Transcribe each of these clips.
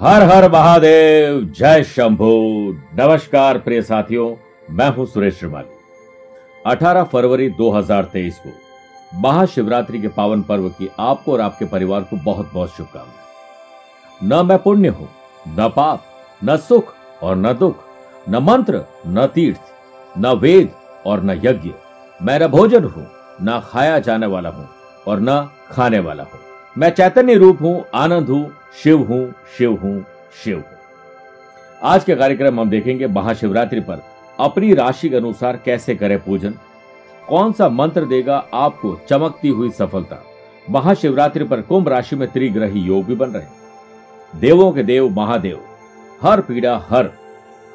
हर हर महादेव, जय शंभू। नमस्कार प्रिय साथियों, मैं हूँ सुरेश श्रीमाली। 18 फरवरी 2023 को महाशिवरात्रि के पावन पर्व की आपको और आपके परिवार को बहुत बहुत शुभकामनाएँ। न मैं पुण्य हूँ, न पाप, न सुख और न दुख, न मंत्र, न तीर्थ, न वेद और न यज्ञ। मैं न भोजन हूँ, न खाया जाने वाला हूँ और न खाने वाला हूँ। मैं चैतन्य रूप हूँ, आनंद हूँ शिव हूँ शिव हूँ शिव हूँ। आज के कार्यक्रम हम देखेंगे महाशिवरात्रि पर अपनी राशि के अनुसार कैसे करें पूजन, कौन सा मंत्र देगा आपको चमकती हुई सफलता। महाशिवरात्रि पर कुंभ राशि में त्रिग्रही योग भी बन रहे देवों के देव, महादेव, हर पीड़ा, हर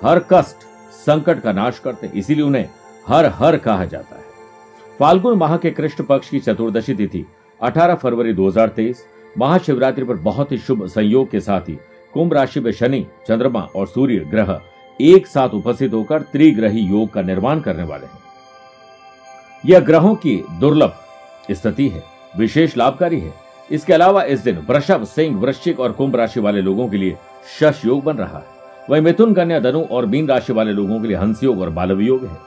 हर कष्ट, संकट का नाश करते इसीलिए उन्हें हर हर कहा जाता है। फाल्गुन माह के कृष्ण पक्ष की चतुर्दशी तिथि 18 फरवरी 2023 महाशिवरात्रि पर बहुत ही शुभ संयोग के साथ ही कुंभ राशि में शनि, चंद्रमा और सूर्य ग्रह एक साथ उपस्थित होकर त्रिग्रही योग का निर्माण करने वाले हैं। यह ग्रहों की दुर्लभ स्थिति है, विशेष लाभकारी है। इसके अलावा इस दिन वृषभ, सिंह, वृश्चिक और कुंभ राशि वाले लोगों के लिए शश योग बन रहा है। वही मिथुन, कन्या, धनु और मीन राशि वाले लोगों के लिए हंस योग और बालव योग है।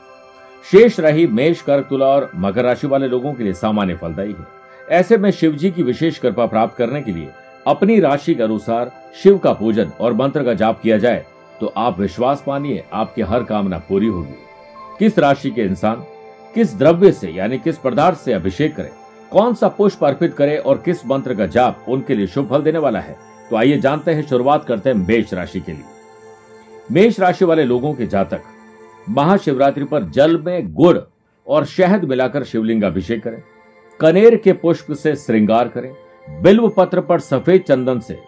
शेष रही मेष, कर्क, तुला और मकर राशि वाले लोगों के लिए सामान्य फलदायी है। ऐसे में शिव जी की विशेष कृपा प्राप्त करने के लिए अपनी राशि के अनुसार शिव का पूजन और मंत्र का जाप किया जाए तो आप विश्वास मानिए आपकी हर कामना पूरी होगी। किस राशि के इंसान किस द्रव्य से यानी किस पदार्थ से अभिषेक करें, कौन सा पुष्प अर्पित करें और किस मंत्र का जाप उनके लिए शुभ फल देने वाला है तो आइए जानते हैं शुरुआत करते हैं मेष राशि के लिए। मेष राशि वाले लोगों के जातक, महाशिवरात्रि पर जल में गुड़ और शहद मिलाकर शिवलिंग अभिषेक करें। कनेर के पुष्प से श्रृंगार करें बिल्व पत्र पर सफ़ेद चंदन से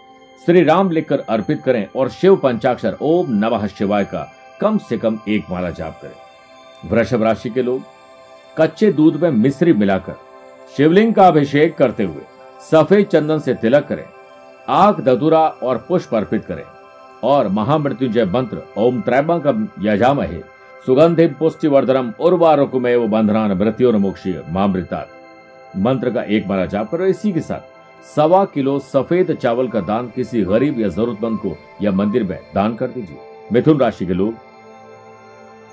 श्री राम लिखकर अर्पित करें और शिव पंचाक्षर ओम नमः शिवाय का कम से कम एक माला जाप करें। वृषभ राशि के लोग, कच्चे दूध में मिश्री मिलाकर शिवलिंग का अभिषेक करते हुए सफ़ेद चंदन से तिलक करें, आग ददुरा और पुष्प अर्पित करें और महामृत्युंजय मंत्र ओम त्रैबकम यजामहे सुगंधिम पुष्टिवर्धनम उर्वारुकमेव बंधनान मृत्योन्मुक्षी मामृता मंत्र का एक बार जाप करो इसी के साथ। सवा किलो सफ़ेद चावल का दान किसी गरीब या जरूरतमंद को या मंदिर में दान कर दीजिए। मिथुन राशि के लोग,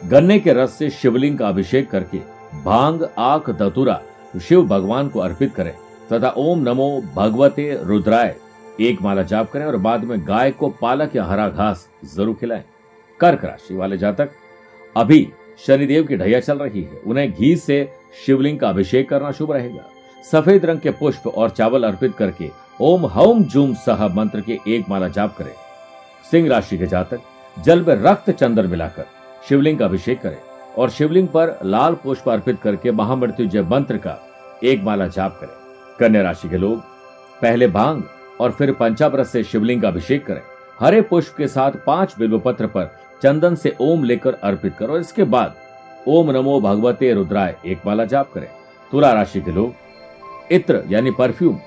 गन्ने के रस से शिवलिंग का अभिषेक करके भाँग, आख दतुरा शिव भगवान को अर्पित करें। तथा ओम नमो भगवते रुद्राय एक माला जाप करें और बाद में गाय को पालक या हरा घास ज़रूर खिलाएँ। कर्क राशि वाले जातक, अभी शनिदेव की ढैया चल रही है। उन्हें घी से शिवलिंग का अभिषेक करना शुभ रहेगा। सफ़ेद रंग के पुष्प और चावल अर्पित करके ओम हौम जूम सह मंत्र के एक माला जाप करें। सिंह राशि के जातक, जल में रक्त चंदन मिलाकर शिवलिंग का अभिषेक करें और शिवलिंग पर लाल पुष्प अर्पित करके महामृत्युजय मंत्र का एक माला जाप करें। कन्या राशि के लोग, पहले भाँग और फिर पंचामृत से शिवलिंग का अभिषेक करें। हरे पुष्प के साथ पाँच बिल्व पत्र पर चंदन से ओम लेकर अर्पित करो। इसके बाद ओम नमो भगवते रुद्राय, एक माला जाप करें। तुला राशि के लोग, इत्र यानी परफ्यूम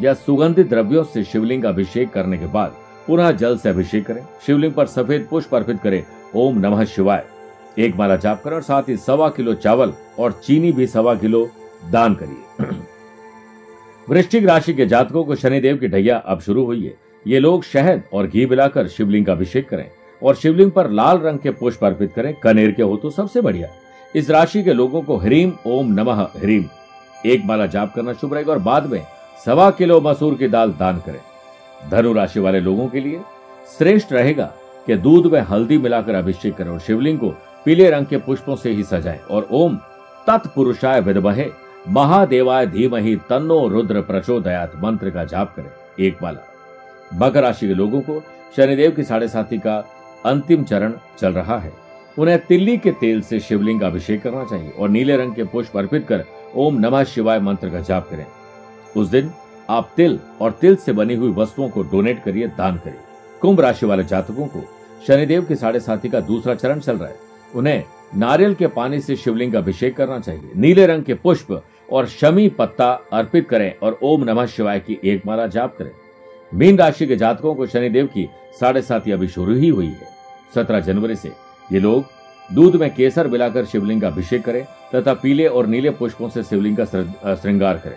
या सुगंधित द्रव्यों से शिवलिंग का अभिषेक करने के बाद पुनः जल से अभिषेक करें। शिवलिंग पर सफ़ेद पुष्प अर्पित करें। ओम नमः शिवाय। एक माला जाप करें और साथ ही सवा किलो चावल और चीनी भी सवा किलो दान करिए। वृश्चिक राशि के जातकों को शनिदेव की ढैया अब शुरू हुई है। ये लोग शहद और घी मिलाकर शिवलिंग का अभिषेक करें और शिवलिंग पर लाल रंग के पुष्प अर्पित करें। कनेर के हो तो सबसे बढ़िया। इस राशि के लोगों को ह्रीम ओम नमः हरीम। एक माला जाप करना शुभ रहेगा और बाद में सवा किलो मसूर की दाल दान करें। धनु राशि वाले लोगों के लिए श्रेष्ठ रहेगा कि दूध में हल्दी मिलाकर अभिषेक करें और शिवलिंग को पीले रंग के पुष्पों से ही सजाएँ और ओम तत्पुरुषाय विदमहे महादेवाय धीमहि तन्नो रुद्र प्रचोदयात मंत्र का जाप करें। एक माला। मकर राशि के लोगों को शनिदेव की साढ़े साथी का अंतिम चरण चल रहा है। उन्हें तिल्ली के तेल से शिवलिंग का अभिषेक करना चाहिए और नीले रंग के पुष्प अर्पित कर ओम नमः शिवाय मंत्र का जाप करें। उस दिन आप तिल और तिल से बनी हुई वस्तुओं को डोनेट करिए, दान करिए। कुंभ राशि वाले जातकों को शनिदेव के साढ़े साथी का दूसरा चरण चल रहा है। उन्हें नारियल के पानी से शिवलिंग का अभिषेक करना चाहिए। नीले रंग के पुष्प और शमी पत्ता अर्पित करें और ओम नमः शिवाय की एक माला जाप करें। मीन राशि के जातकों को शनिदेव की साढ़े साथी अभी शुरू ही हुई है। सत्रह जनवरी से ये लोग दूध में केसर मिलाकर शिवलिंग का अभिषेक करें तथा पीले और नीले पुष्पों से शिवलिंग का श्रृंगार करें।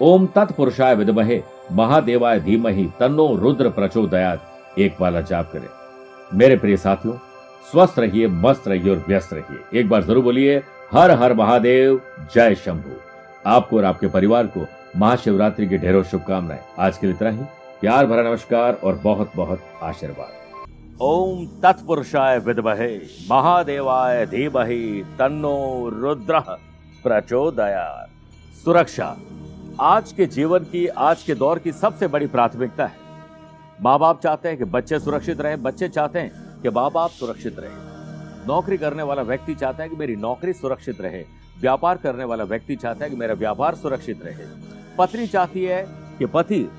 ओम तत्पुरुषाय विदमहे, महादेवाय धीमहि, तन्नो रुद्र प्रचोदयात। एक माला जाप करें। मेरे प्रिय साथियों, स्वस्थ रहिए, मस्त रहिए और व्यस्त रहिए। एक बार ज़रूर बोलिए, हर हर महादेव, जय शंभु। आपको और आपके परिवार को महाशिवरात्रि की ढेरों शुभकामनाएँ। आज के लिए इतना ही। प्यार भरा नमस्कार और बहुत बहुत आशीर्वाद। ओम तत्पुरुषाय विद्महे महादेवाय धीमहि तन्नो रुद्र प्रचोदयात। सुरक्षा, आज के जीवन की, आज के दौर की सबसे बड़ी प्राथमिकता है। माँ बाप चाहते हैं कि बच्चे सुरक्षित रहे, बच्चे चाहते हैं कि माँ बाप सुरक्षित रहे। नौकरी करने वाला व्यक्ति चाहता है कि मेरी नौकरी सुरक्षित रहे। व्यापार करने वाला व्यक्ति चाहता है कि मेरा व्यापार सुरक्षित रहे। पत्नी चाहती है कि पति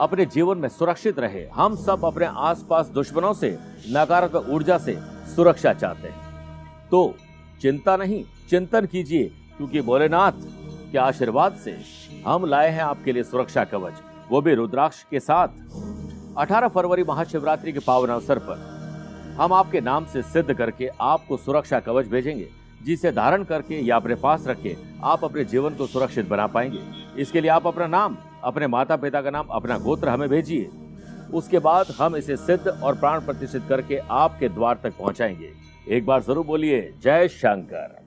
अपने जीवन में सुरक्षित रहे। हम सब अपने आसपास दुश्मनों से, नकारात्मक ऊर्जा से सुरक्षा चाहते हैं। तो चिंता नहीं, चिंतन कीजिए, क्योंकि भोलेनाथ के आशीर्वाद से हम लाए हैं आपके लिए सुरक्षा कवच। वो भी रुद्राक्ष के साथ। 18 फरवरी महाशिवरात्रि के पावन अवसर पर हम आपके नाम से सिद्ध करके आपको सुरक्षा कवच भेजेंगे, जिसे धारण करके या अपने पास रख के आप अपने जीवन को सुरक्षित बना पाएँगे। इसके लिए आप अपना नाम अपने माता पिता का नाम अपना गोत्र हमें भेजिए। उसके बाद हम इसे सिद्ध और प्राण प्रतिष्ठित करके आपके द्वार तक पहुंचाएँगे। एक बार ज़रूर बोलिए, जय शंकर।